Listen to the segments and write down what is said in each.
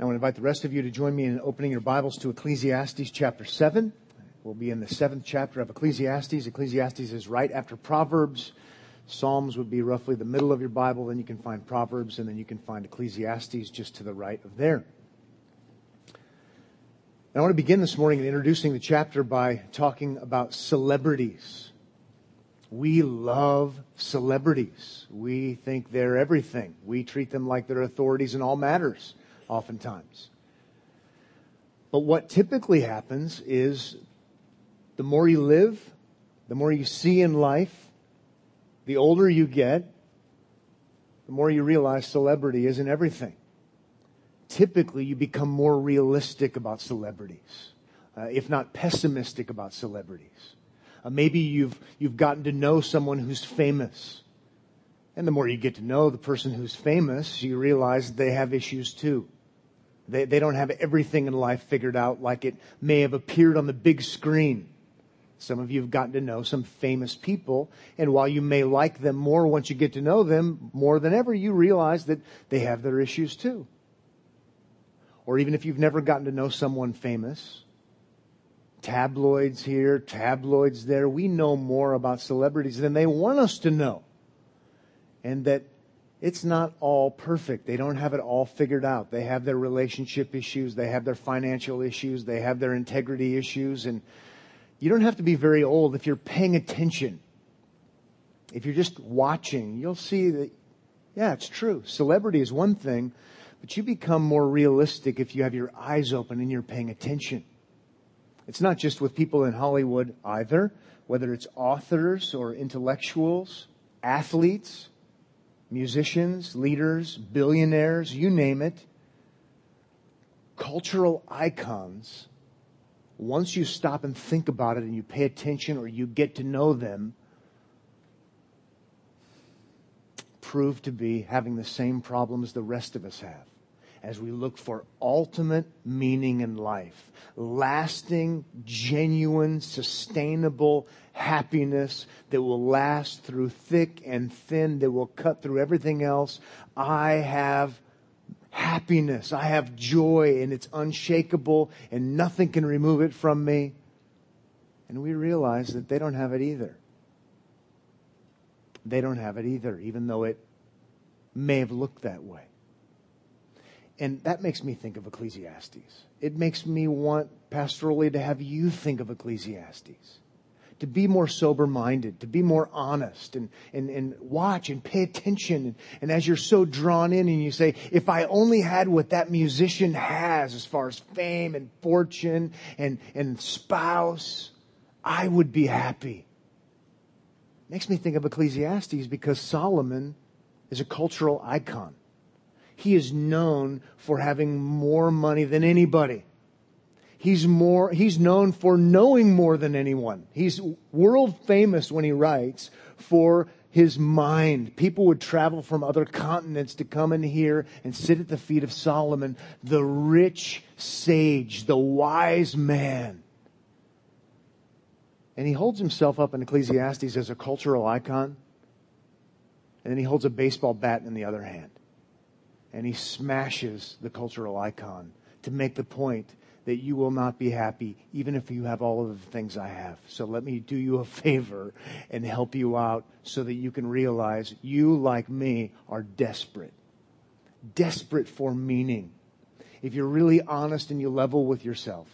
I want to invite the rest of you to join me in opening your Bibles to Ecclesiastes chapter 7. We'll be in the seventh chapter of Ecclesiastes. Ecclesiastes is right after Proverbs. Psalms would be roughly the middle of your Bible. Then you can find Proverbs, and then you can find Ecclesiastes just to the right of there. I want to begin this morning in introducing the chapter by talking about celebrities. We love celebrities. We think they're everything. We treat them like they're authorities in all matters oftentimes. But what typically happens is the more you live, the more you see in life, the older you get, the more you realize celebrity isn't everything. Typically, you become more realistic about celebrities, uh, if not pessimistic about celebrities. Uh, maybe you've, you've gotten to know someone who's famous. And the more you get to know the person who's famous, you realize they have issues too. They, they don't have everything in life figured out like it may have appeared on the big screen. Some of you have gotten to know some famous people, and while you may like them more once you get to know them, more than ever, you realize that they have their issues too. Or even if you've never gotten to know someone famous, tabloids here, tabloids there, we know more about celebrities than they want us to know. And that it's not all perfect. They don't have it all figured out. They have their relationship issues. They have their financial issues. They have their integrity issues. And you don't have to be very old if you're paying attention. If you're just watching, you'll see that, yeah, it's true. Celebrity is one thing, but you become more realistic if you have your eyes open and you're paying attention. It's not just with people in Hollywood either, whether it's authors or intellectuals, athletes, musicians, leaders, billionaires, you name it, cultural icons, once you stop and think about it and you pay attention or you get to know them, prove to be having the same problems the rest of us have as we look for ultimate meaning in life, lasting, genuine, sustainable happiness that will last through thick and thin, that will cut through everything else. I have happiness. I have joy and it's unshakable and nothing can remove it from me. And we realize that they don't have it either. They don't have it either, even though it may have looked that way. And that makes me think of Ecclesiastes. It makes me want pastorally to have you think of Ecclesiastes. To be more sober minded, to be more honest and, and, and watch and pay attention. And, as you're so drawn in and you say, if I only had what that musician has as far as fame and fortune and, and spouse, I would be happy. Makes me think of Ecclesiastes because Solomon is a cultural icon. He is known for having more money than anybody. He's more, he's known for knowing more than anyone. He's world famous when he writes for his mind. People would travel from other continents to come in here and sit at the feet of Solomon, the rich sage, the wise man. And he holds himself up in Ecclesiastes as a cultural icon. And then he holds a baseball bat in the other hand and he smashes the cultural icon to make the point that you will not be happy even if you have all of the things I have. So let me do you a favor and help you out so that you can realize you, like me, are desperate. Desperate for meaning. If you're really honest and you level with yourself,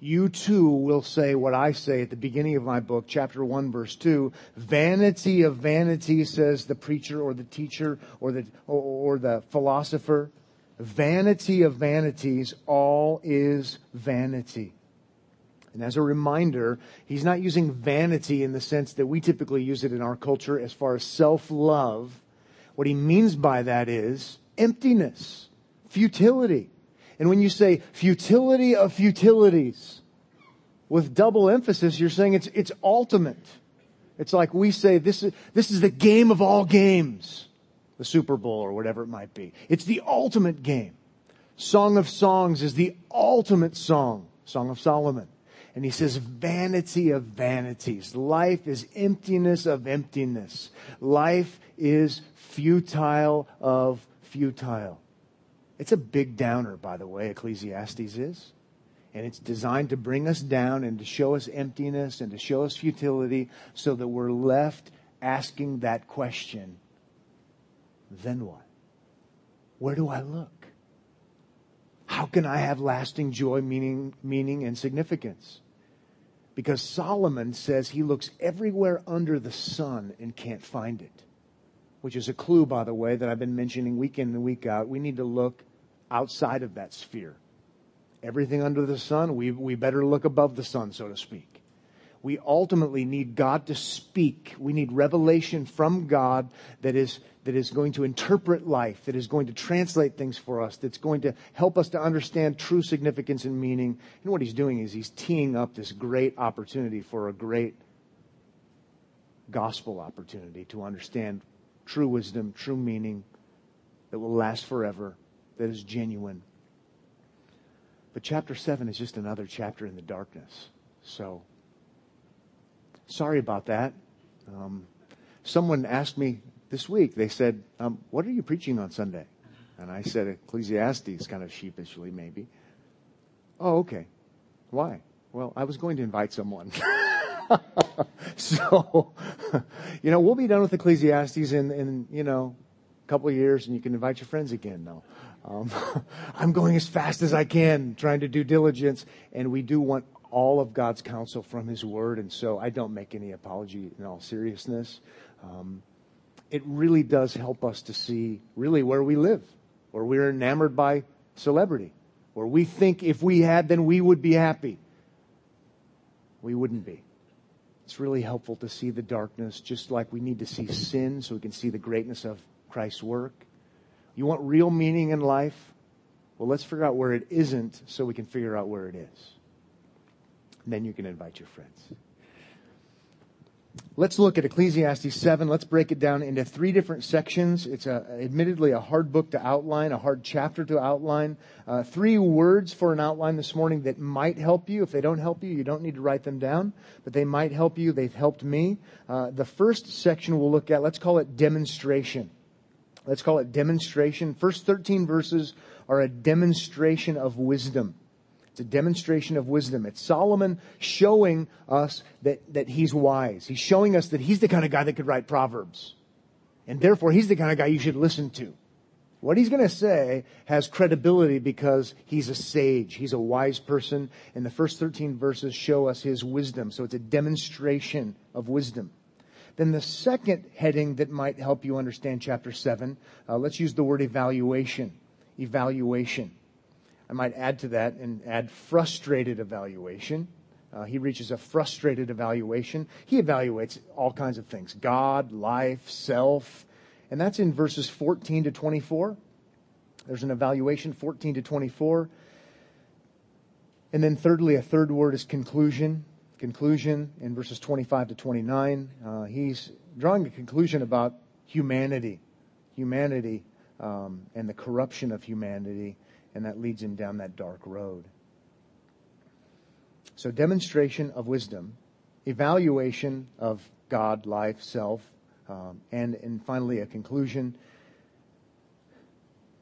you too will say what I say at the beginning of my book, chapter 1, verse 2. Vanity of vanity, says the preacher or the teacher or the, or, or the philosopher. Vanity of vanities, all is vanity. And as a reminder, he's not using vanity in the sense that we typically use it in our culture as far as self-love. What he means by that is emptiness, futility. And when you say futility of futilities with double emphasis, you're saying it's, it's ultimate. It's like we say this is, this is the game of all games. The Super Bowl or whatever it might be. It's the ultimate game. Song of Songs is the ultimate song. Song of Solomon. And he says, vanity of vanities. Life is emptiness of emptiness. Life is futile of futile. It's a big downer, by the way, Ecclesiastes is. And it's designed to bring us down and to show us emptiness and to show us futility so that we're left asking that question then what? Where do I look? How can I have lasting joy, meaning, meaning and significance? Because Solomon says he looks everywhere under the sun and can't find it. Which is a clue, by the way, that I've been mentioning week in and week out. We need to look outside of that sphere. Everything under the sun, we, we better look above the sun, so to speak. We ultimately need God to speak. We need revelation from God that is that is going to interpret life, that is going to translate things for us, that's going to help us to understand true significance and meaning. And what he's doing is he's teeing up this great opportunity for a great gospel opportunity to understand true wisdom, true meaning that will last forever, that is genuine. But chapter 7 is just another chapter in the darkness. So, sorry about that. Um, someone asked me this week, they said, um, What are you preaching on Sunday? And I said, Ecclesiastes, kind of sheepishly, maybe. Oh, okay. Why? Well, I was going to invite someone. so, you know, we'll be done with Ecclesiastes in, in you know, a couple of years and you can invite your friends again, now. Um, I'm going as fast as I can, trying to do diligence, and we do want all of God's counsel from His Word, and so I don't make any apology in all seriousness. Um, it really does help us to see really where we live, where we're enamored by celebrity, where we think if we had, then we would be happy. We wouldn't be. It's really helpful to see the darkness, just like we need to see sin so we can see the greatness of Christ's work. You want real meaning in life? Well, let's figure out where it isn't so we can figure out where it is. And then you can invite your friends. Let's look at Ecclesiastes 7. Let's break it down into three different sections. It's a, admittedly a hard book to outline, a hard chapter to outline. Uh, three words for an outline this morning that might help you. If they don't help you, you don't need to write them down, but they might help you. They've helped me. Uh, the first section we'll look at, let's call it demonstration. Let's call it demonstration. First 13 verses are a demonstration of wisdom. It's a demonstration of wisdom. It's Solomon showing us that, that he's wise. He's showing us that he's the kind of guy that could write Proverbs. And therefore, he's the kind of guy you should listen to. What he's going to say has credibility because he's a sage. He's a wise person. And the first 13 verses show us his wisdom. So it's a demonstration of wisdom. Then the second heading that might help you understand chapter 7, uh, let's use the word evaluation. Evaluation. I might add to that and add frustrated evaluation. Uh, he reaches a frustrated evaluation. He evaluates all kinds of things God, life, self. And that's in verses 14 to 24. There's an evaluation, 14 to 24. And then, thirdly, a third word is conclusion. Conclusion in verses 25 to 29. Uh, he's drawing a conclusion about humanity, humanity, um, and the corruption of humanity and that leads him down that dark road. So, demonstration of wisdom, evaluation of God, life, self, um, and, and finally a conclusion.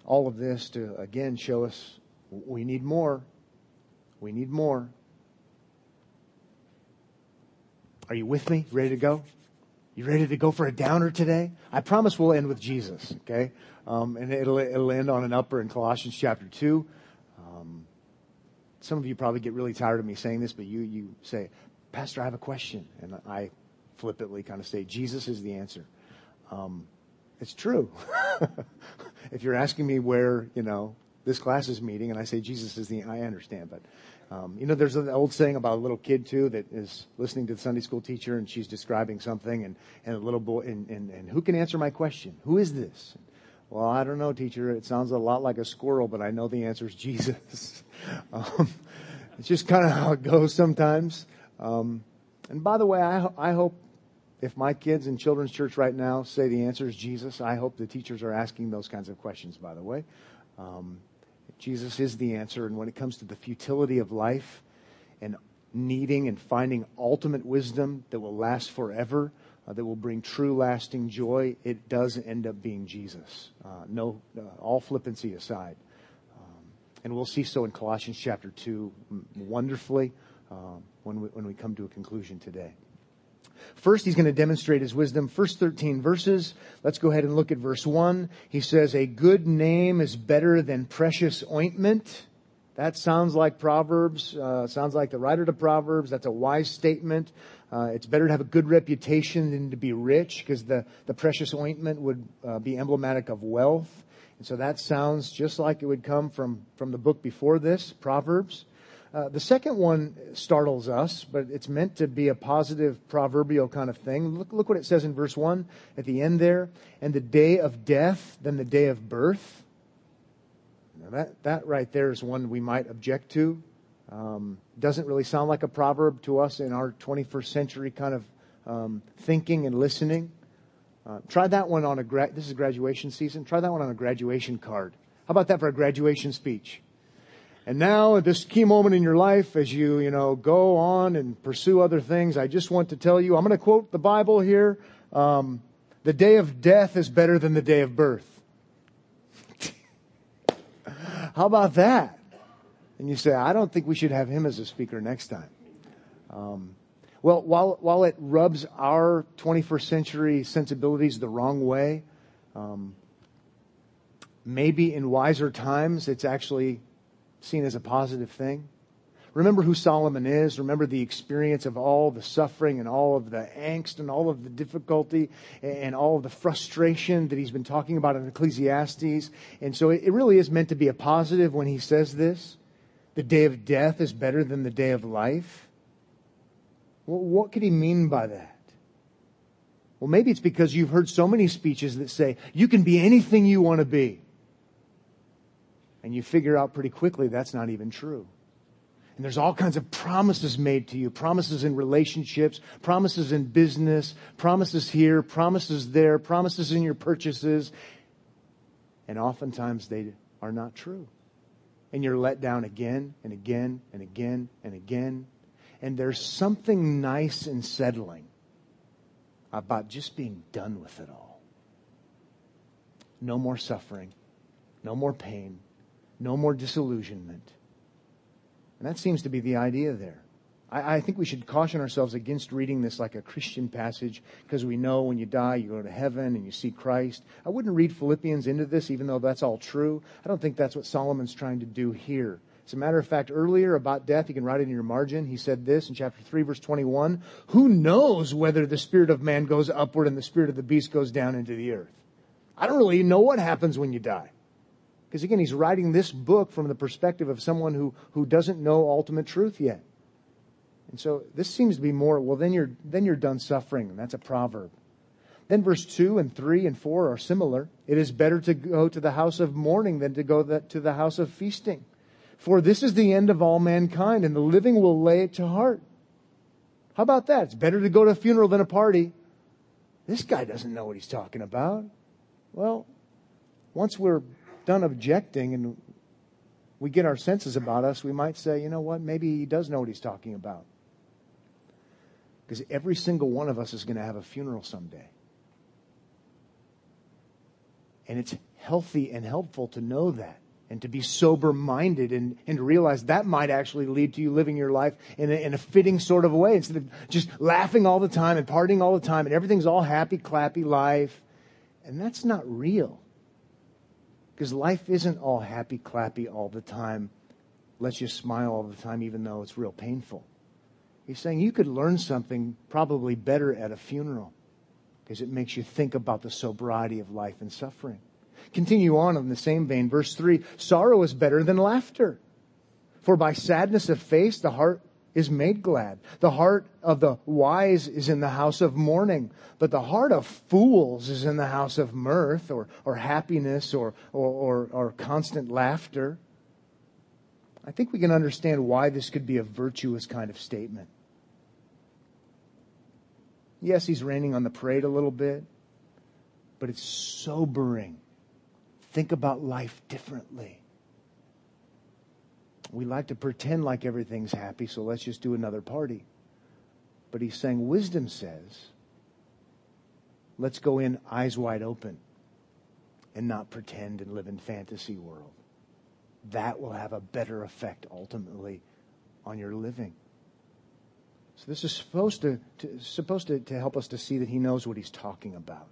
All of this to again show us we need more. We need more. Are you with me? Ready to go? You ready to go for a downer today? I promise we'll end with Jesus, okay? Um, and it'll, it'll end on an upper in Colossians chapter 2. Um, some of you probably get really tired of me saying this, but you, you say, Pastor, I have a question. And I flippantly kind of say, Jesus is the answer. Um, it's true. if you're asking me where, you know, this class is meeting and I say Jesus is the, I understand, but, um, you know, there's an old saying about a little kid too that is listening to the Sunday school teacher and she's describing something and, and a little boy, and, and, and who can answer my question? Who is this? Well, I don't know, teacher. It sounds a lot like a squirrel, but I know the answer is Jesus. um, it's just kind of how it goes sometimes. Um, and by the way, I, I hope if my kids in children's church right now say the answer is Jesus, I hope the teachers are asking those kinds of questions, by the way. Um, Jesus is the answer. And when it comes to the futility of life and needing and finding ultimate wisdom that will last forever, uh, that will bring true lasting joy, it does end up being Jesus. Uh, no, uh, all flippancy aside. And we'll see so in Colossians chapter 2 wonderfully um, when, we, when we come to a conclusion today. First, he's going to demonstrate his wisdom. First 13 verses. Let's go ahead and look at verse 1. He says, A good name is better than precious ointment. That sounds like Proverbs, uh, sounds like the writer to Proverbs. That's a wise statement. Uh, it's better to have a good reputation than to be rich because the, the precious ointment would uh, be emblematic of wealth. And so that sounds just like it would come from, from the book before this, Proverbs. Uh, the second one startles us, but it's meant to be a positive proverbial kind of thing. Look, look what it says in verse 1 at the end there. And the day of death than the day of birth. Now that, that right there is one we might object to. Um, doesn't really sound like a proverb to us in our 21st century kind of um, thinking and listening. Uh, try that one on a gra- this is graduation season. Try that one on a graduation card. How about that for a graduation speech? And now at this key moment in your life, as you, you know, go on and pursue other things, I just want to tell you, I'm going to quote the Bible here. Um, the day of death is better than the day of birth. How about that? And you say, I don't think we should have him as a speaker next time. Um, well, while, while it rubs our 21st century sensibilities the wrong way, um, maybe in wiser times it's actually seen as a positive thing. Remember who Solomon is. Remember the experience of all the suffering and all of the angst and all of the difficulty and all of the frustration that he's been talking about in Ecclesiastes. And so it really is meant to be a positive when he says this. The day of death is better than the day of life. Well, what could he mean by that? Well, maybe it's because you've heard so many speeches that say, you can be anything you want to be. And you figure out pretty quickly that's not even true. And there's all kinds of promises made to you promises in relationships, promises in business, promises here, promises there, promises in your purchases. And oftentimes they are not true. And you're let down again and again and again and again. And there's something nice and settling about just being done with it all. No more suffering, no more pain, no more disillusionment. And that seems to be the idea there. I, I, think we should caution ourselves against reading this like a Christian passage because we know when you die, you go to heaven and you see Christ. I wouldn't read Philippians into this, even though that's all true. I don't think that's what Solomon's trying to do here. As a matter of fact, earlier about death, you can write it in your margin. He said this in chapter 3, verse 21 Who knows whether the spirit of man goes upward and the spirit of the beast goes down into the earth? I don't really know what happens when you die. Because again, he's writing this book from the perspective of someone who, who doesn't know ultimate truth yet. And so this seems to be more, well, then you're, then you're done suffering. And that's a proverb. Then verse 2 and 3 and 4 are similar. It is better to go to the house of mourning than to go to the house of feasting. For this is the end of all mankind, and the living will lay it to heart. How about that? It's better to go to a funeral than a party. This guy doesn't know what he's talking about. Well, once we're done objecting and we get our senses about us, we might say, you know what, maybe he does know what he's talking about. Because every single one of us is going to have a funeral someday. And it's healthy and helpful to know that and to be sober minded and, and to realize that might actually lead to you living your life in a, in a fitting sort of way instead of just laughing all the time and partying all the time and everything's all happy, clappy life. And that's not real. Because life isn't all happy clappy all the time. Lets you smile all the time, even though it's real painful. He's saying you could learn something probably better at a funeral because it makes you think about the sobriety of life and suffering. Continue on in the same vein. Verse 3 Sorrow is better than laughter. For by sadness of face the heart is made glad. The heart of the wise is in the house of mourning, but the heart of fools is in the house of mirth or, or happiness or, or, or, or constant laughter. I think we can understand why this could be a virtuous kind of statement. Yes, he's raining on the parade a little bit, but it's sobering. Think about life differently. We like to pretend like everything's happy, so let's just do another party. But he's saying wisdom says, let's go in eyes wide open and not pretend and live in fantasy world. that will have a better effect ultimately on your living. So this is supposed to, to supposed to, to help us to see that he knows what he's talking about.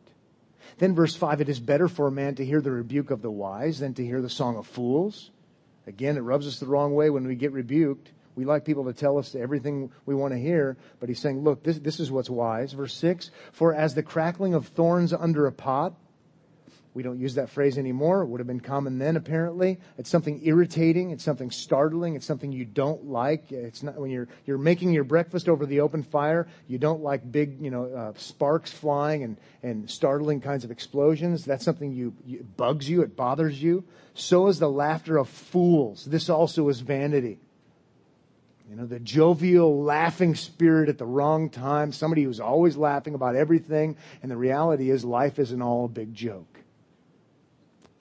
Then verse 5, it is better for a man to hear the rebuke of the wise than to hear the song of fools. Again, it rubs us the wrong way when we get rebuked. We like people to tell us everything we want to hear, but he's saying, look, this, this is what's wise. Verse 6, for as the crackling of thorns under a pot, we don't use that phrase anymore. It would have been common then, apparently. It's something irritating. It's something startling. It's something you don't like. It's not when you're you're making your breakfast over the open fire. You don't like big, you know, uh, sparks flying and and startling kinds of explosions. That's something you, you it bugs you. It bothers you. So is the laughter of fools. This also is vanity. You know, the jovial, laughing spirit at the wrong time, somebody who's always laughing about everything, and the reality is life isn't all a big joke.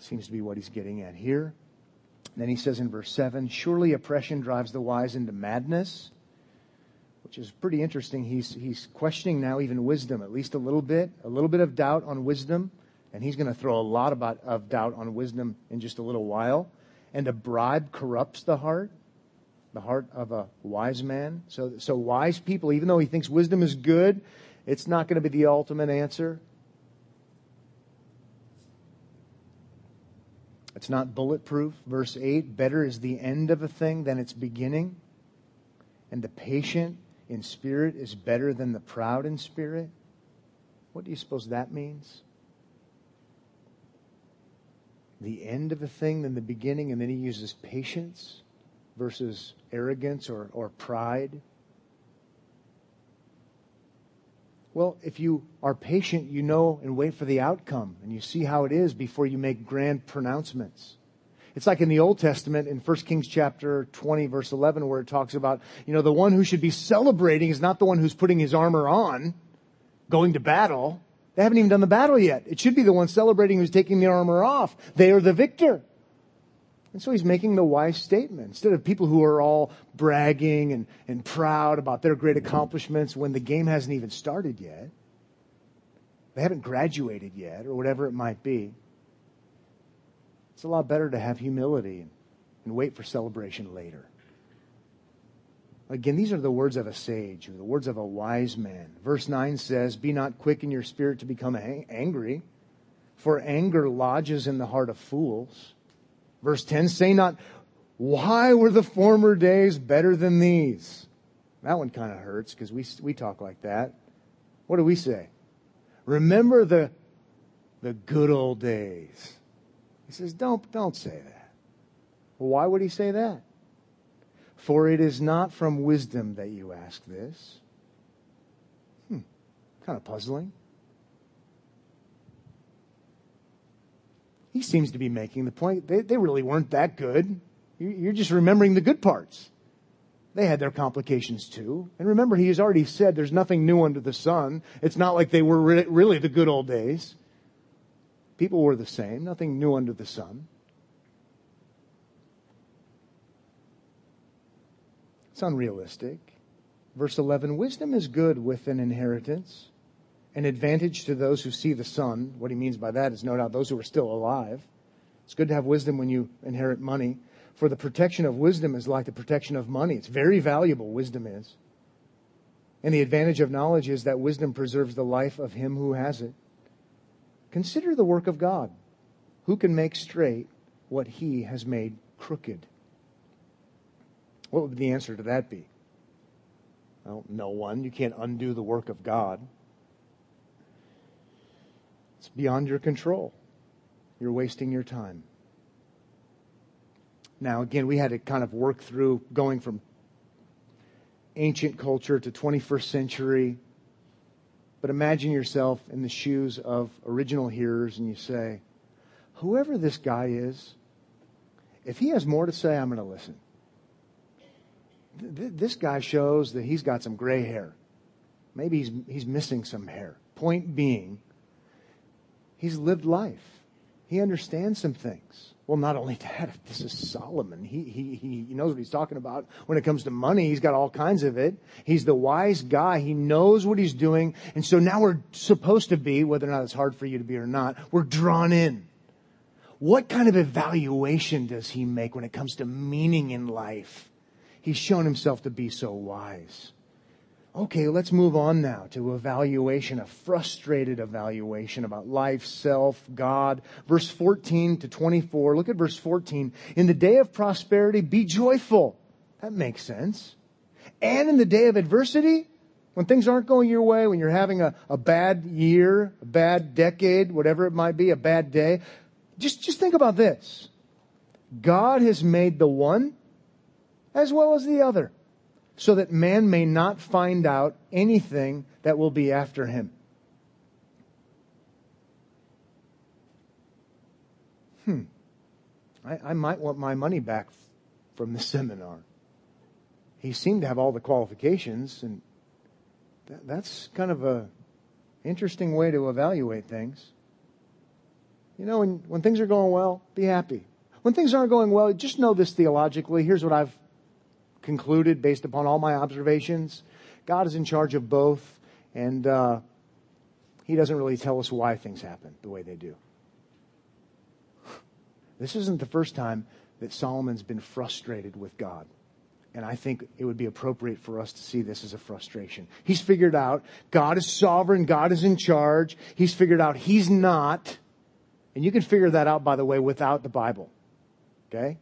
Seems to be what he's getting at here. Then he says in verse 7 Surely oppression drives the wise into madness, which is pretty interesting. He's, he's questioning now even wisdom, at least a little bit, a little bit of doubt on wisdom. And he's going to throw a lot about, of doubt on wisdom in just a little while. And a bribe corrupts the heart, the heart of a wise man. So, so wise people, even though he thinks wisdom is good, it's not going to be the ultimate answer. It's not bulletproof. Verse 8 better is the end of a thing than its beginning. And the patient in spirit is better than the proud in spirit. What do you suppose that means? The end of a thing than the beginning, and then he uses patience versus arrogance or, or pride. Well, if you are patient, you know and wait for the outcome and you see how it is before you make grand pronouncements. It's like in the Old Testament in 1 Kings chapter 20 verse 11 where it talks about, you know, the one who should be celebrating is not the one who's putting his armor on, going to battle. They haven't even done the battle yet. It should be the one celebrating who's taking the armor off. They are the victor. And so he's making the wise statement. Instead of people who are all bragging and, and proud about their great accomplishments when the game hasn't even started yet, they haven't graduated yet, or whatever it might be. It's a lot better to have humility and, wait for celebration later. Again, these are the words of a sage, or the words of a wise man. Verse 9 says, Be not quick in your spirit to become angry, for anger lodges in the heart of fools. Verse 10, say not, why were the former days better than these? That one kind of hurts because we, we talk like that. What do we say? Remember the, the good old days. He says, don't, don't say that. Well, why would he say that? For it is not from wisdom that you ask this. Hmm, kind of puzzling. He seems to be making the point they, they really weren't that good. You're just remembering the good parts. They had their complications too. And remember, he has already said there's nothing new under the sun. It's not like they were re- really the good old days. People were the same, nothing new under the sun. It's unrealistic. Verse 11 Wisdom is good with an inheritance an advantage to those who see the sun. What he means by that is no doubt those who are still alive. It's good to have wisdom when you inherit money. For the protection of wisdom is like the protection of money. It's very valuable, wisdom is. And the advantage of knowledge is that wisdom preserves the life of him who has it. Consider the work of God. Who can make straight what he has made crooked? What would the answer to that be? Well, no one. You can't undo the work of God. It's beyond your control. You're wasting your time. Now, again, we had to kind of work through going from ancient culture to 21st century. But imagine yourself in the shoes of original hearers and you say, whoever this guy is, if he has more to say, I'm going to listen. This guy shows that he's got some gray hair. Maybe he's, he's missing some hair. Point being, He's lived life. He understands some things. Well, not only that, this is Solomon. He, he, he knows what he's talking about. When it comes to money, he's got all kinds of it. He's the wise guy. He knows what he's doing. And so now we're supposed to be, whether or not it's hard for you to be or not, we're drawn in. What kind of evaluation does he make when it comes to meaning in life? He's shown himself to be so wise. Okay, let's move on now to evaluation, a frustrated evaluation about life, self, God. Verse 14 to 24. Look at verse 14. In the day of prosperity, be joyful. That makes sense. And in the day of adversity, when things aren't going your way, when you're having a, a bad year, a bad decade, whatever it might be, a bad day, just, just think about this. God has made the one as well as the other so that man may not find out anything that will be after him. Hmm. I, I might want my money back from the seminar. He seemed to have all the qualifications, and that, that's kind of a interesting way to evaluate things. You know, when, when things are going well, be happy. When things aren't going well, just know this theologically. Here's what I've concluded based upon all my observations. God is in charge of both, and uh, He doesn't really tell us why things happen the way they do. This isn't the first time that Solomon's been frustrated with God. And I think it would be appropriate for us to see this as a frustration. He's figured out God is sovereign, God is in charge. He's figured out He's not. And you can figure that out, by the way, without the Bible. Okay?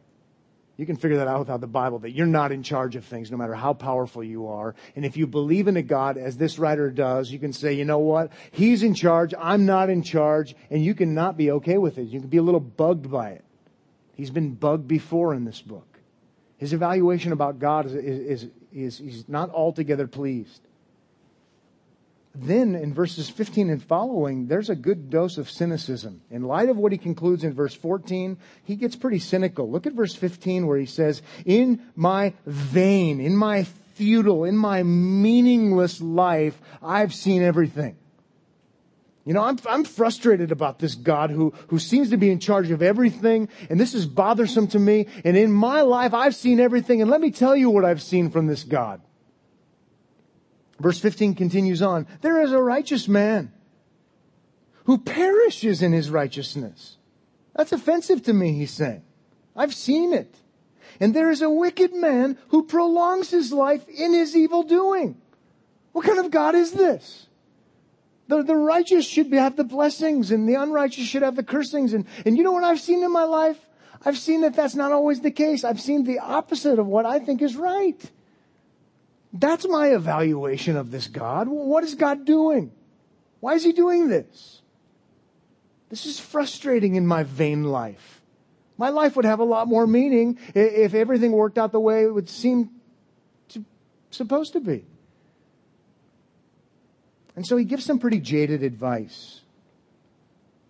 You can figure that out without the Bible, that you're not in charge of things, no matter how powerful you are. And if you believe in a God, as this writer does, you can say, you know what? He's in charge, I'm not in charge, and you can not be okay with it. You can be a little bugged by it. He's been bugged before in this book. His evaluation about God is, is, is, is he's not altogether pleased then in verses 15 and following, there's a good dose of cynicism. In light of what he concludes in verse 14, he gets pretty cynical. Look at verse 15 where he says, In my vain, in my futile, in my meaningless life, I've seen everything. You know, I'm, I'm frustrated about this God who, who seems to be in charge of everything, and this is bothersome to me. And in my life, I've seen everything, and let me tell you what I've seen from this God. Verse 15 continues on. There is a righteous man who perishes in his righteousness. That's offensive to me, he's saying. I've seen it. And there is a wicked man who prolongs his life in his evil doing. What kind of God is this? The, the righteous should have the blessings and the unrighteous should have the cursings. And, and you know what I've seen in my life? I've seen that that's not always the case. I've seen the opposite of what I think is right. That's my evaluation of this God. What is God doing? Why is he doing this? This is frustrating in my vain life. My life would have a lot more meaning if everything worked out the way it would seem to, supposed to be. And so he gives some pretty jaded advice.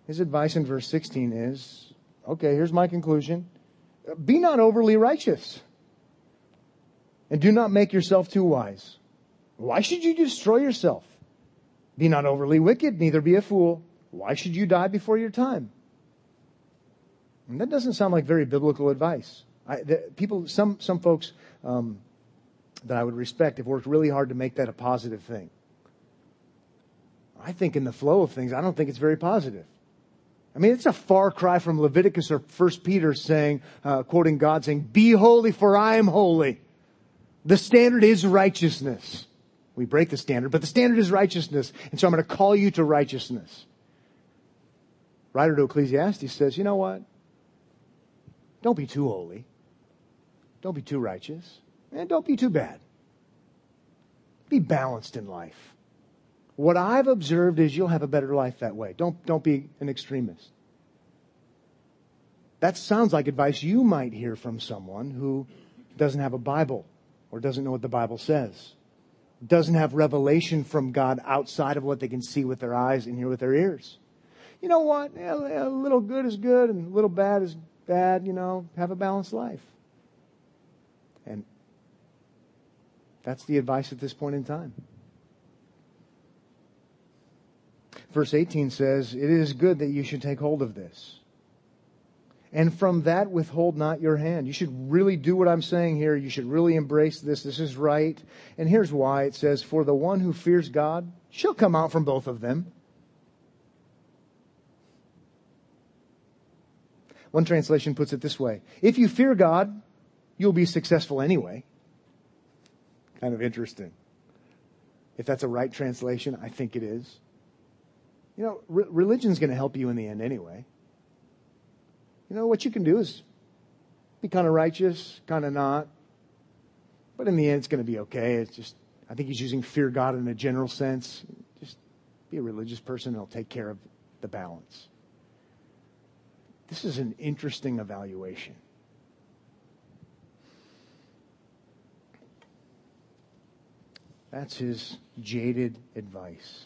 His advice in verse 16 is okay, here's my conclusion be not overly righteous. And do not make yourself too wise. Why should you destroy yourself? Be not overly wicked, neither be a fool. Why should you die before your time? And that doesn't sound like very biblical advice. I, the, people, some some folks um, that I would respect have worked really hard to make that a positive thing. I think in the flow of things, I don't think it's very positive. I mean, it's a far cry from Leviticus or First Peter saying, uh, quoting God saying, "Be holy, for I am holy." The standard is righteousness. We break the standard, but the standard is righteousness. And so I'm going to call you to righteousness. Writer to Ecclesiastes says, you know what? Don't be too holy. Don't be too righteous. And don't be too bad. Be balanced in life. What I've observed is you'll have a better life that way. Don't, don't be an extremist. That sounds like advice you might hear from someone who doesn't have a Bible or doesn't know what the Bible says, doesn't have revelation from God outside of what they can see with their eyes and hear with their ears. You know what? A little good is good and a little bad is bad, you know, have a balanced life. And that's the advice at this point in time. Verse 18 says, It is good that you should take hold of this and from that withhold not your hand. You should really do what I'm saying here. You should really embrace this. This is right. And here's why it says, For the one who fears God shall come out from both of them. One translation puts it this way. If you fear God, you'll be successful anyway. Kind of interesting. If that's a right translation, I think it is. You know, re- religion's going to help you in the end anyway. You know, what you can do is be kind of righteous, kind of not. But in the end, it's going to be okay. It's just, I think he's using fear God in a general sense. Just be a religious person and he'll take care of the balance. This is an interesting evaluation. That's his jaded advice.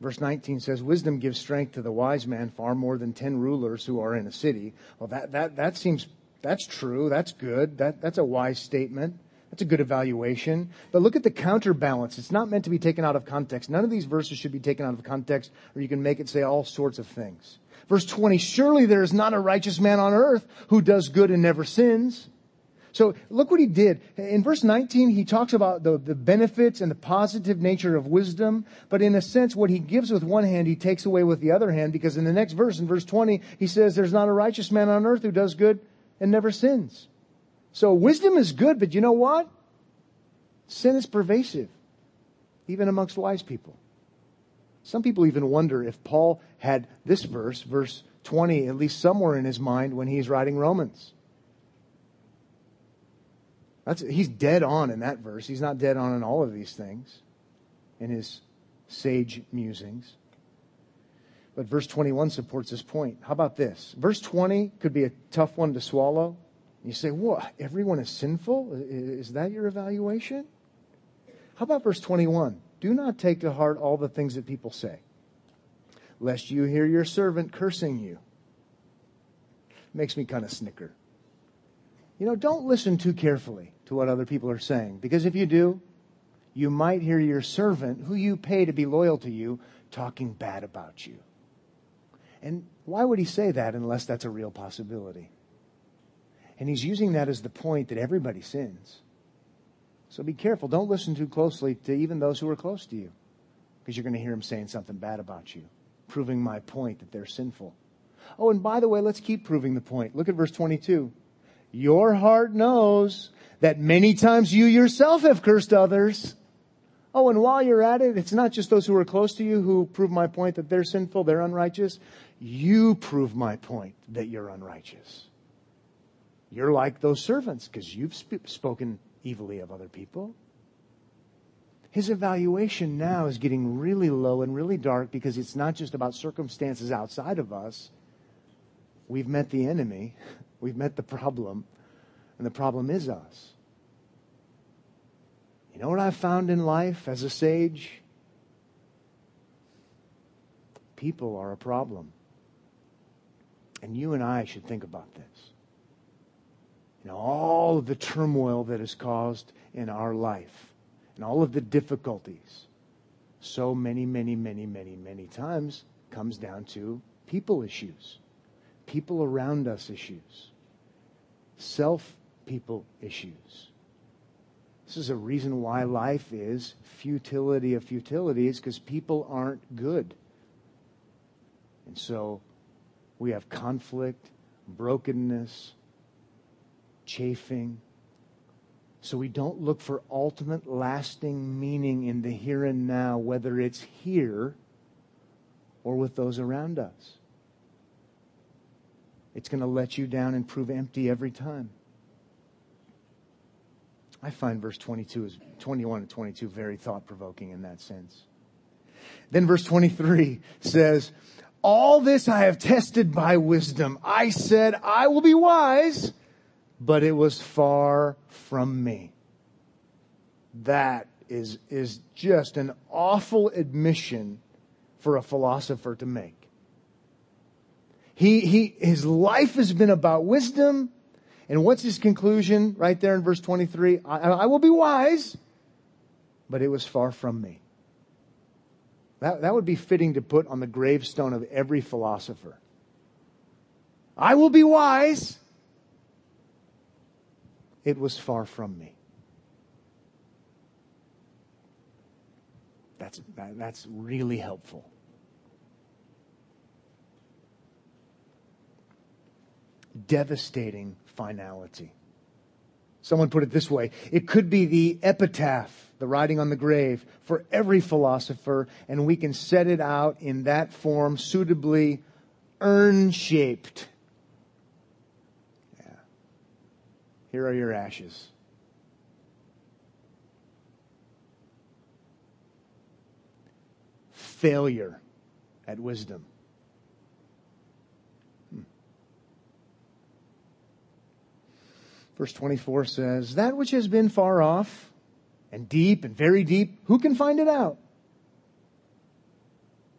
Verse 19 says, Wisdom gives strength to the wise man far more than 10 rulers who are in a city. Well, that, that, that seems, that's true. That's good. That, that's a wise statement. That's a good evaluation. But look at the counterbalance. It's not meant to be taken out of context. None of these verses should be taken out of context, or you can make it say all sorts of things. Verse 20, surely there is not a righteous man on earth who does good and never sins. So look what he did. In verse 19, he talks about the, the benefits and the positive nature of wisdom, but in a sense, what he gives with one hand, he takes away with the other hand, because in the next verse, in verse 20, he says, there's not a righteous man on earth who does good and never sins. So wisdom is good, but you know what? Sin is pervasive, even amongst wise people. Some people even wonder if Paul had this verse, verse 20, at least somewhere in his mind when he's writing Romans. That's, he's dead on in that verse. He's not dead on in all of these things in his sage musings. But verse 21 supports this point. How about this? Verse 20 could be a tough one to swallow. You say, what? Everyone is sinful? Is that your evaluation? How about verse 21? Do not take to heart all the things that people say, lest you hear your servant cursing you. Makes me kind of snicker. You know, don't listen too carefully to what other people are saying, because if you do, you might hear your servant, who you pay to be loyal to you, talking bad about you. And why would he say that unless that's a real possibility? And he's using that as the point that everybody sins. So be careful. Don't listen too closely to even those who are close to you, because you're going to hear them saying something bad about you, proving my point that they're sinful. Oh, and by the way, let's keep proving the point. Look at verse 22. Your heart knows that many times you yourself have cursed others. Oh, and while you're at it, it's not just those who are close to you who prove my point that they're sinful, they're unrighteous. You prove my point that you're unrighteous. You're like those servants because you've sp- spoken evilly of other people. His evaluation now is getting really low and really dark because it's not just about circumstances outside of us. We've met the enemy. We've met the problem, and the problem is us. You know what I've found in life as a sage? People are a problem. And you and I should think about this. You know, all of the turmoil that is caused in our life and all of the difficulties, so many, many, many, many, many times comes down to people issues, people around us issues self people issues. This is a reason why life is futility of futilities because people aren't good. And so we have conflict, brokenness, chafing. So we don't look for ultimate lasting meaning in the here and now, whether it's here or with those around us. It's going to let you down and prove empty every time. I find verse 22 is 21 and 22 very thought provoking in that sense. Then verse 23 says, all this I have tested by wisdom. I said, I will be wise, but it was far from me. That is, is just an awful admission for a philosopher to make. He, he, his life has been about wisdom. And what's his conclusion right there in verse 23? I, I will be wise, but it was far from me. That, that would be fitting to put on the gravestone of every philosopher. I will be wise. It was far from me. That's, that, that's really helpful. Devastating finality. Someone put it this way it could be the epitaph, the writing on the grave, for every philosopher, and we can set it out in that form, suitably urn shaped. Yeah. Here are your ashes. Failure at wisdom. Verse 24 says, That which has been far off and deep and very deep, who can find it out?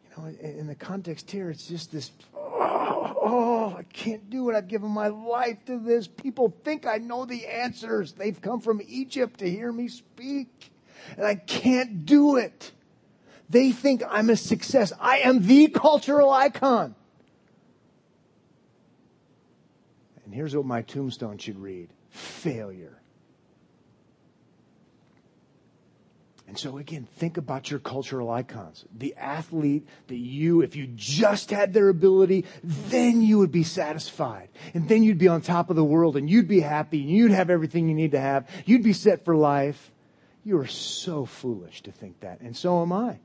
You know, in the context here, it's just this, oh, I can't do it. I've given my life to this. People think I know the answers. They've come from Egypt to hear me speak, and I can't do it. They think I'm a success. I am the cultural icon. And here's what my tombstone should read failure. And so again, think about your cultural icons. The athlete that you, if you just had their ability, then you would be satisfied. And then you'd be on top of the world and you'd be happy and you'd have everything you need to have. You'd be set for life. You are so foolish to think that. And so am I.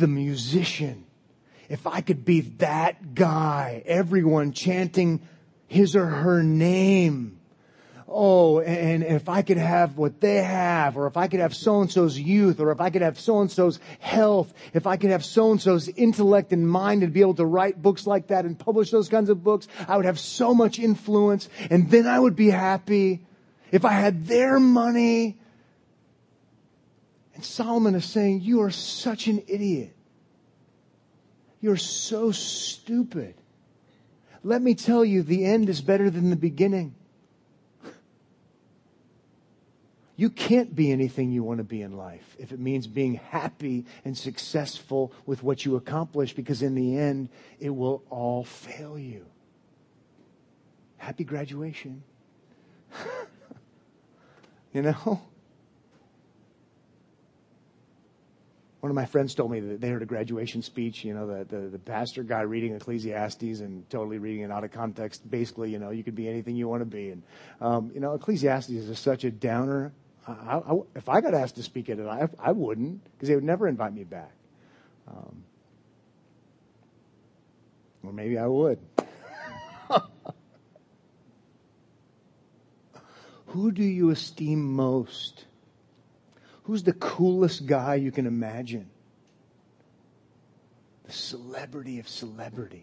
The musician. If I could be that guy, everyone chanting his or her name. Oh, and, if I could have what they have, or if I could have so-and-so's youth, or if I could have so-and-so's health, if I could have so-and-so's intellect and mind and be able to write books like that and publish those kinds of books, I would have so much influence, and then I would be happy. If I had their money, and Solomon is saying, you are such an idiot. You're so stupid. Let me tell you, the end is better than the beginning. You can't be anything you want to be in life if it means being happy and successful with what you accomplish, because in the end, it will all fail you. Happy graduation. you know? One of my friends told me that they heard a graduation speech, you know, the, the, the, pastor guy reading Ecclesiastes and totally reading it out of context. Basically, you know, you could be anything you want to be. And, um, you know, Ecclesiastes is such a downer. I, I, if I got asked to speak at it, I, I wouldn't because they would never invite me back. Um, or maybe I would. Who do you esteem most? Who's the coolest guy you can imagine? The celebrity of celebrities.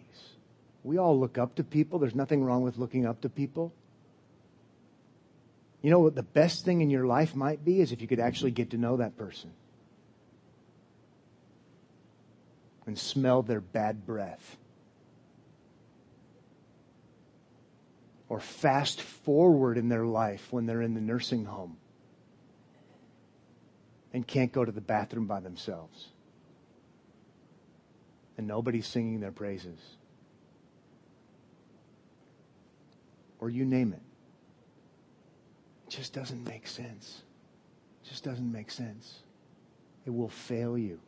We all look up to people. There's nothing wrong with looking up to people. You know what the best thing in your life might be is if you could actually get to know that person and smell their bad breath. Or fast forward in their life when they're in the nursing home and can't go to the bathroom by themselves. And nobody's singing their praises. Or you name it. It just doesn't make sense. It just doesn't make sense. It will fail you.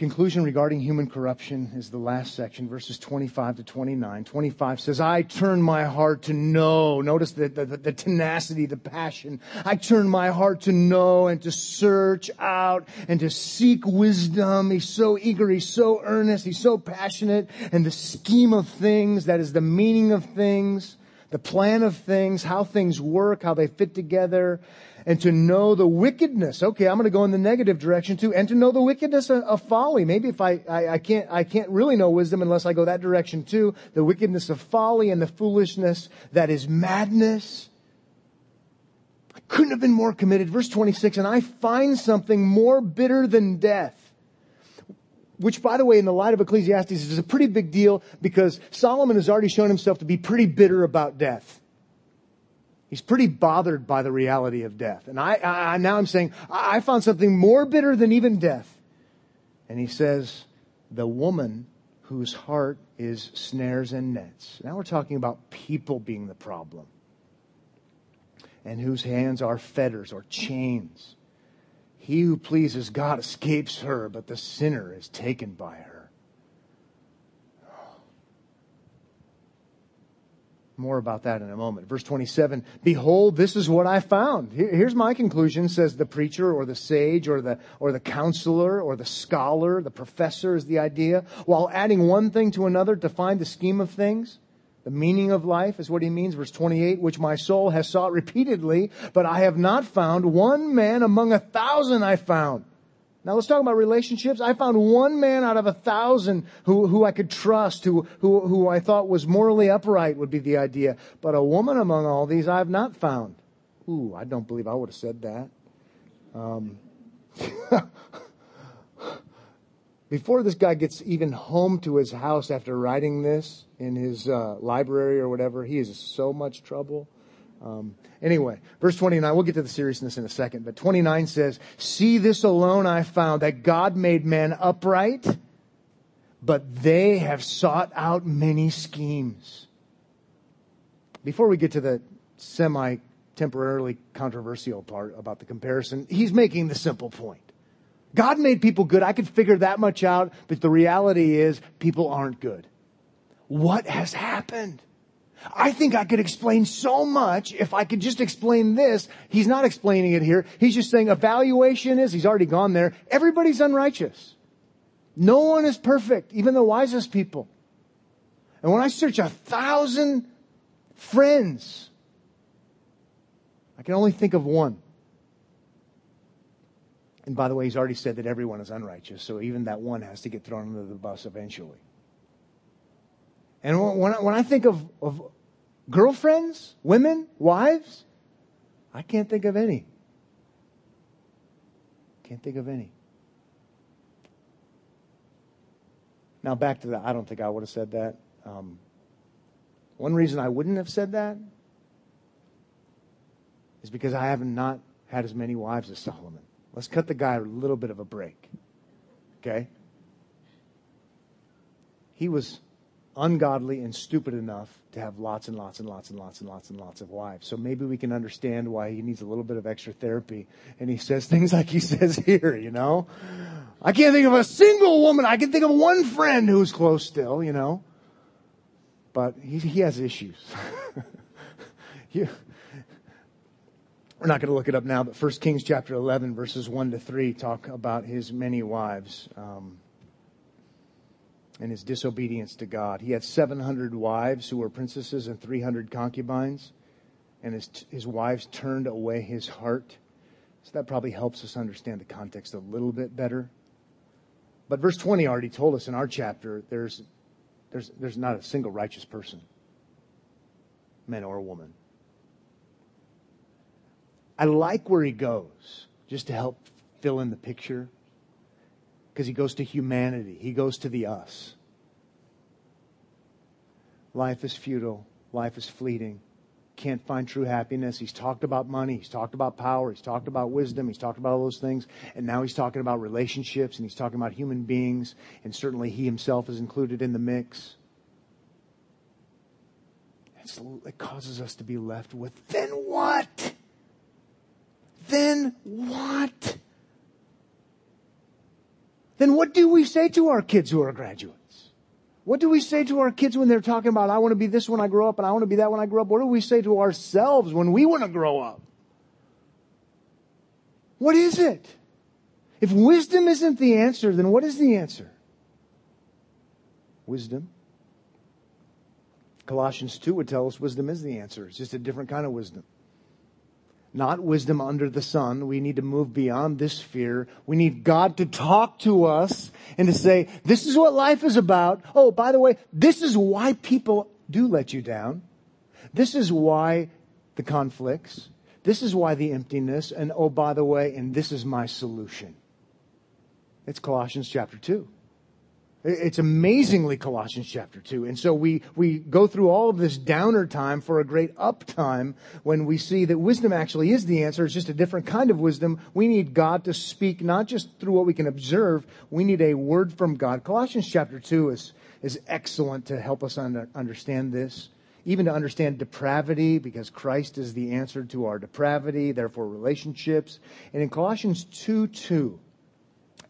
Conclusion regarding human corruption is the last section, verses 25 to 29. 25 says, I turn my heart to know. Notice the, the, the, tenacity, the passion. I turn my heart to know and to search out and to seek wisdom. He's so eager. He's so earnest. He's so passionate. And the scheme of things, that is the meaning of things, the plan of things, how things work, how they fit together and to know the wickedness. Okay, I'm going to go in the negative direction too, and to know the wickedness of, folly. Maybe if I, I, I, can't, I can't really know wisdom unless I go that direction too. The wickedness of folly and the foolishness that is madness. I couldn't have been more committed. Verse 26, and I find something more bitter than death. Which, by the way, in the light of Ecclesiastes is a pretty big deal because Solomon has already shown himself to be pretty bitter about death. He's pretty bothered by the reality of death. And I, I now I'm saying, I found something more bitter than even death. And he says, the woman whose heart is snares and nets. Now we're talking about people being the problem. And whose hands are fetters or chains. He who pleases God escapes her, but the sinner is taken by her. Oh. More about that in a moment. Verse 27, behold, this is what I found. Here's my conclusion, says the preacher or the sage or the, or the counselor or the scholar, the professor is the idea, while adding one thing to another to find the scheme of things. The meaning of life is what he means. Verse 28, which my soul has sought repeatedly, but I have not found one man among a thousand I found now let's talk about relationships. I found one man out of a thousand who, who I could trust, who, who, who I thought was morally upright would be the idea. But a woman among all these I have not found. Ooh, I don't believe I would have said that. Um, before this guy gets even home to his house after writing this in his uh, library or whatever, he is so much trouble. Um, anyway, verse 29, we'll get to the seriousness in a second, but 29 says, See this alone I found, that God made man upright, but they have sought out many schemes. Before we get to the semi temporarily controversial part about the comparison, he's making the simple point. God made people good. I could figure that much out, but the reality is people aren't good. What has happened? I think I could explain so much if I could just explain this. He's not explaining it here. He's just saying evaluation is, he's already gone there. Everybody's unrighteous. No one is perfect, even the wisest people. And when I search a thousand friends, I can only think of one. And by the way, he's already said that everyone is unrighteous, so even that one has to get thrown under the bus eventually. And when I, when I think of, of girlfriends, women, wives, I can't think of any. Can't think of any. Now back to that. I don't think I would have said that. Um, one reason I wouldn't have said that is because I have not had as many wives as Solomon. Let's cut the guy a little bit of a break. Okay? He was ungodly and stupid enough to have lots and lots and lots and lots and lots and lots of wives. So maybe we can understand why he needs a little bit of extra therapy. And he says things like he says here, you know. I can't think of a single woman. I can think of one friend who's close still, you know. But he, he has issues. we're not going to look it up now, but 1 Kings chapter 11 verses 1 to 3 talk about his many wives. Um, and his disobedience to God. He had 700 wives who were princesses and 300 concubines, and his, his wives turned away his heart. So that probably helps us understand the context a little bit better. But verse 20 already told us in our chapter there's, there's, there's not a single righteous person, man or woman. I like where he goes, just to help fill in the picture because he goes to humanity. He goes to the us. Life is futile. Life is fleeting. Can't find true happiness. He's talked about money. He's talked about power. He's talked about wisdom. He's talked about all those things. And now he's talking about relationships and he's talking about human beings. And certainly he himself is included in the mix. It's, it causes us to be left with then what? Then what? then what do we say to our kids who are graduates? What do we say to our kids when they're talking about, I want to be this when I grow up and I want to be that when I grow up? What do we say to ourselves when we want to grow up? What is it? If wisdom isn't the answer, then what is the answer? Wisdom. Colossians 2 would tell us wisdom is the answer. It's just a different kind of wisdom not wisdom under the sun. We need to move beyond this sphere. We need God to talk to us and to say, this is what life is about. Oh, by the way, this is why people do let you down. This is why the conflicts. This is why the emptiness. And oh, by the way, and this is my solution. It's Colossians chapter 2. It's amazingly Colossians chapter 2. And so we, we go through all of this downer time for a great up time when we see that wisdom actually is the answer. It's just a different kind of wisdom. We need God to speak not just through what we can observe. We need a word from God. Colossians chapter 2 is, is excellent to help us under, understand this. even to understand depravity, because Christ is the answer to our depravity, therefore relationships. And in Colossians 2 2,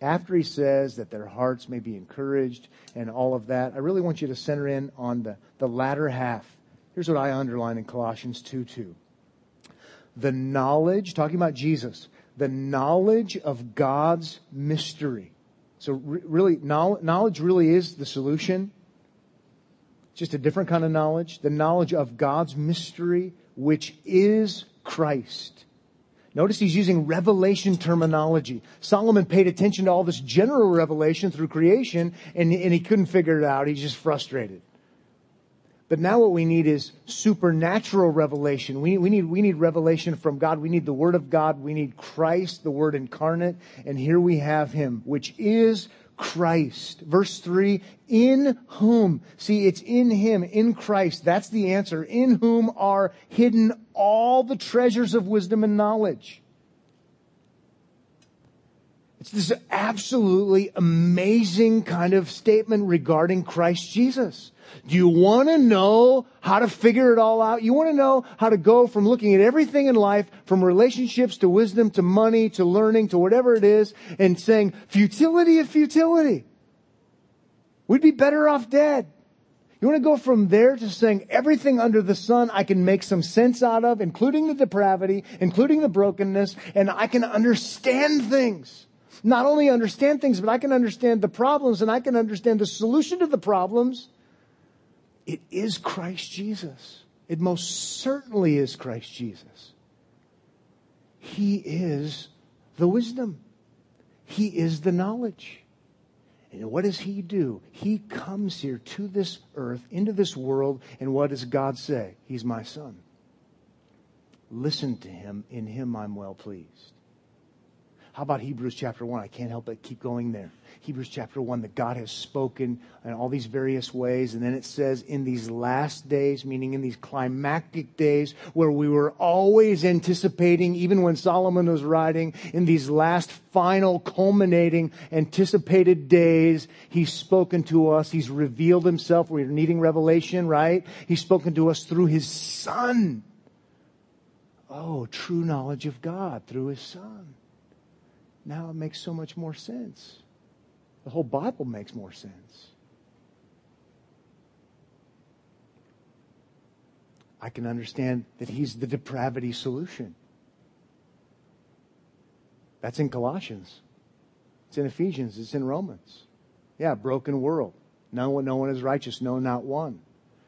after he says that their hearts may be encouraged and all of that, I really want you to center in on the, the latter half. Here's what I underline in Colossians 2 2. The knowledge, talking about Jesus, the knowledge of God's mystery. So, re- really, knowledge really is the solution. Just a different kind of knowledge. The knowledge of God's mystery, which is Christ Notice he's using revelation terminology. Solomon paid attention to all this general revelation through creation and, and he couldn't figure it out. He's just frustrated. But now what we need is supernatural revelation. We, we, need, we need revelation from God. We need the Word of God. We need Christ, the Word incarnate. And here we have Him, which is Christ. Verse 3, in whom. See, it's in Him, in Christ. That's the answer. In whom are hidden all the treasures of wisdom and knowledge. It's this absolutely amazing kind of statement regarding Christ Jesus. Do you want to know how to figure it all out? You want to know how to go from looking at everything in life, from relationships to wisdom to money to learning to whatever it is, and saying futility of futility. We'd be better off dead. You want to go from there to saying everything under the sun I can make some sense out of, including the depravity, including the brokenness, and I can understand things. Not only understand things, but I can understand the problems and I can understand the solution to the problems it is Christ Jesus. It most certainly is Christ Jesus. He is the wisdom. He is the knowledge. And what does he do? He comes here to this earth, into this world, and what does God say? He's my son. Listen to him. In him I'm well pleased. How about Hebrews chapter 1? I can't help but keep going there. Hebrews chapter 1 that God has spoken in all these various ways. And then it says, in these last days, meaning in these climactic days where we were always anticipating, even when Solomon was writing, in these last final culminating anticipated days, he's spoken to us. He's revealed himself. We're needing revelation, right? He's spoken to us through his son. Oh, true knowledge of God through his son now it makes so much more sense. The whole Bible makes more sense. I can understand that he's the depravity solution. That's in Colossians. It's in Ephesians. It's in Romans. Yeah, broken world. No one, no one is righteous. No, not one.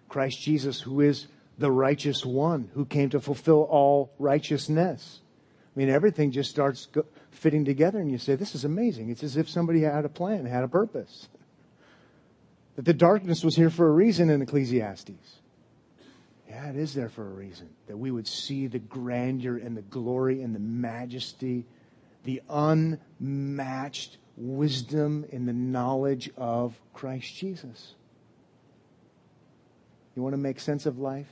Christ Jesus, who is the righteous one, who came to fulfill all righteousness. I mean, everything just starts fitting together, and you say, This is amazing. It's as if somebody had a plan, had a purpose. That the darkness was here for a reason in Ecclesiastes. Yeah, it is there for a reason. That we would see the grandeur and the glory and the majesty, the unmatched wisdom and the knowledge of Christ Jesus. You want to make sense of life?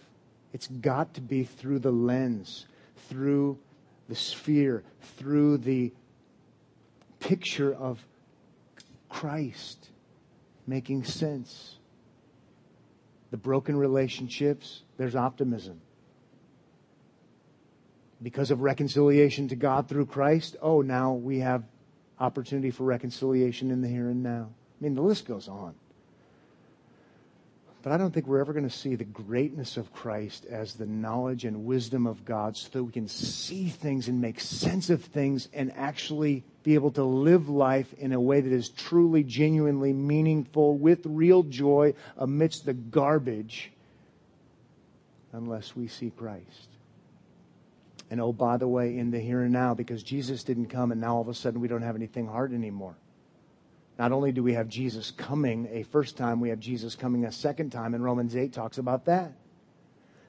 It's got to be through the lens, through the sphere through the picture of Christ making sense. The broken relationships, there's optimism. Because of reconciliation to God through Christ, oh, now we have opportunity for reconciliation in the here and now. I mean, the list goes on. But I don't think we're ever going to see the greatness of Christ as the knowledge and wisdom of God so that we can see things and make sense of things and actually be able to live life in a way that is truly, genuinely meaningful with real joy amidst the garbage unless we see Christ. And oh, by the way, in the here and now, because Jesus didn't come and now all of a sudden we don't have anything hard anymore. Not only do we have Jesus coming a first time, we have Jesus coming a second time, and Romans 8 talks about that.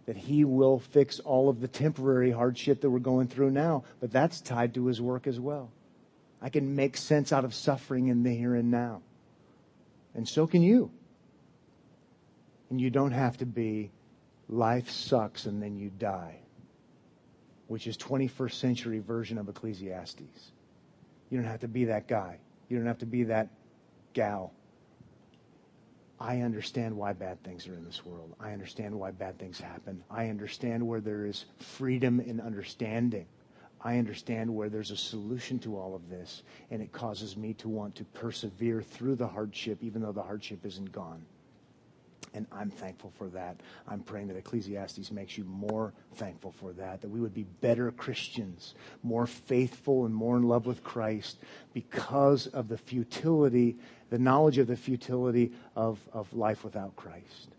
That he will fix all of the temporary hardship that we're going through now, but that's tied to his work as well. I can make sense out of suffering in the here and now. And so can you. And you don't have to be life sucks and then you die, which is 21st century version of Ecclesiastes. You don't have to be that guy. You don't have to be that gal. I understand why bad things are in this world. I understand why bad things happen. I understand where there is freedom in understanding. I understand where there's a solution to all of this, and it causes me to want to persevere through the hardship, even though the hardship isn't gone. And I'm thankful for that. I'm praying that Ecclesiastes makes you more thankful for that, that we would be better Christians, more faithful and more in love with Christ because of the futility, the knowledge of the futility of, of life without Christ.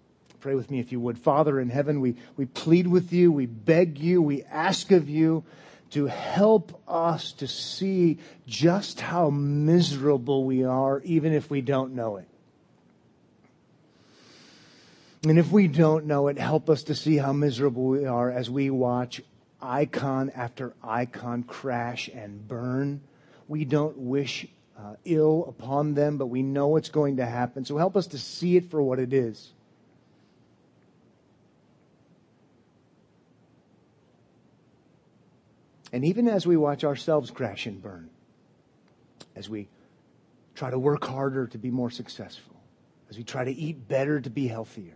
Pray with me if you would. Father in heaven, we, we plead with you, we beg you, we ask of you to help us to see just how miserable we are, even if we don't know it. And if we don't know it, help us to see how miserable we are as we watch icon after icon crash and burn. We don't wish uh, ill upon them, but we know it's going to happen. So help us to see it for what it is. And even as we watch ourselves crash and burn, as we try to work harder to be more successful, as we try to eat better to be healthier,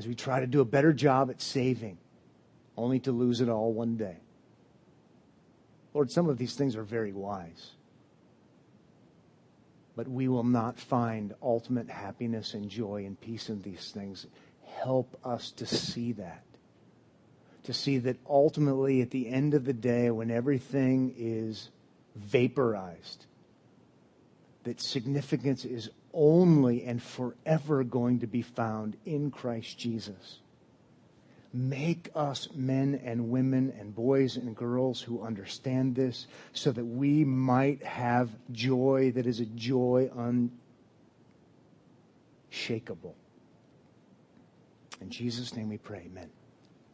as we try to do a better job at saving, only to lose it all one day. Lord, some of these things are very wise. But we will not find ultimate happiness and joy and peace in these things. Help us to see that. To see that ultimately, at the end of the day, when everything is vaporized, that significance is only and forever going to be found in Christ Jesus. Make us men and women and boys and girls who understand this so that we might have joy that is a joy unshakable. In Jesus' name we pray, amen.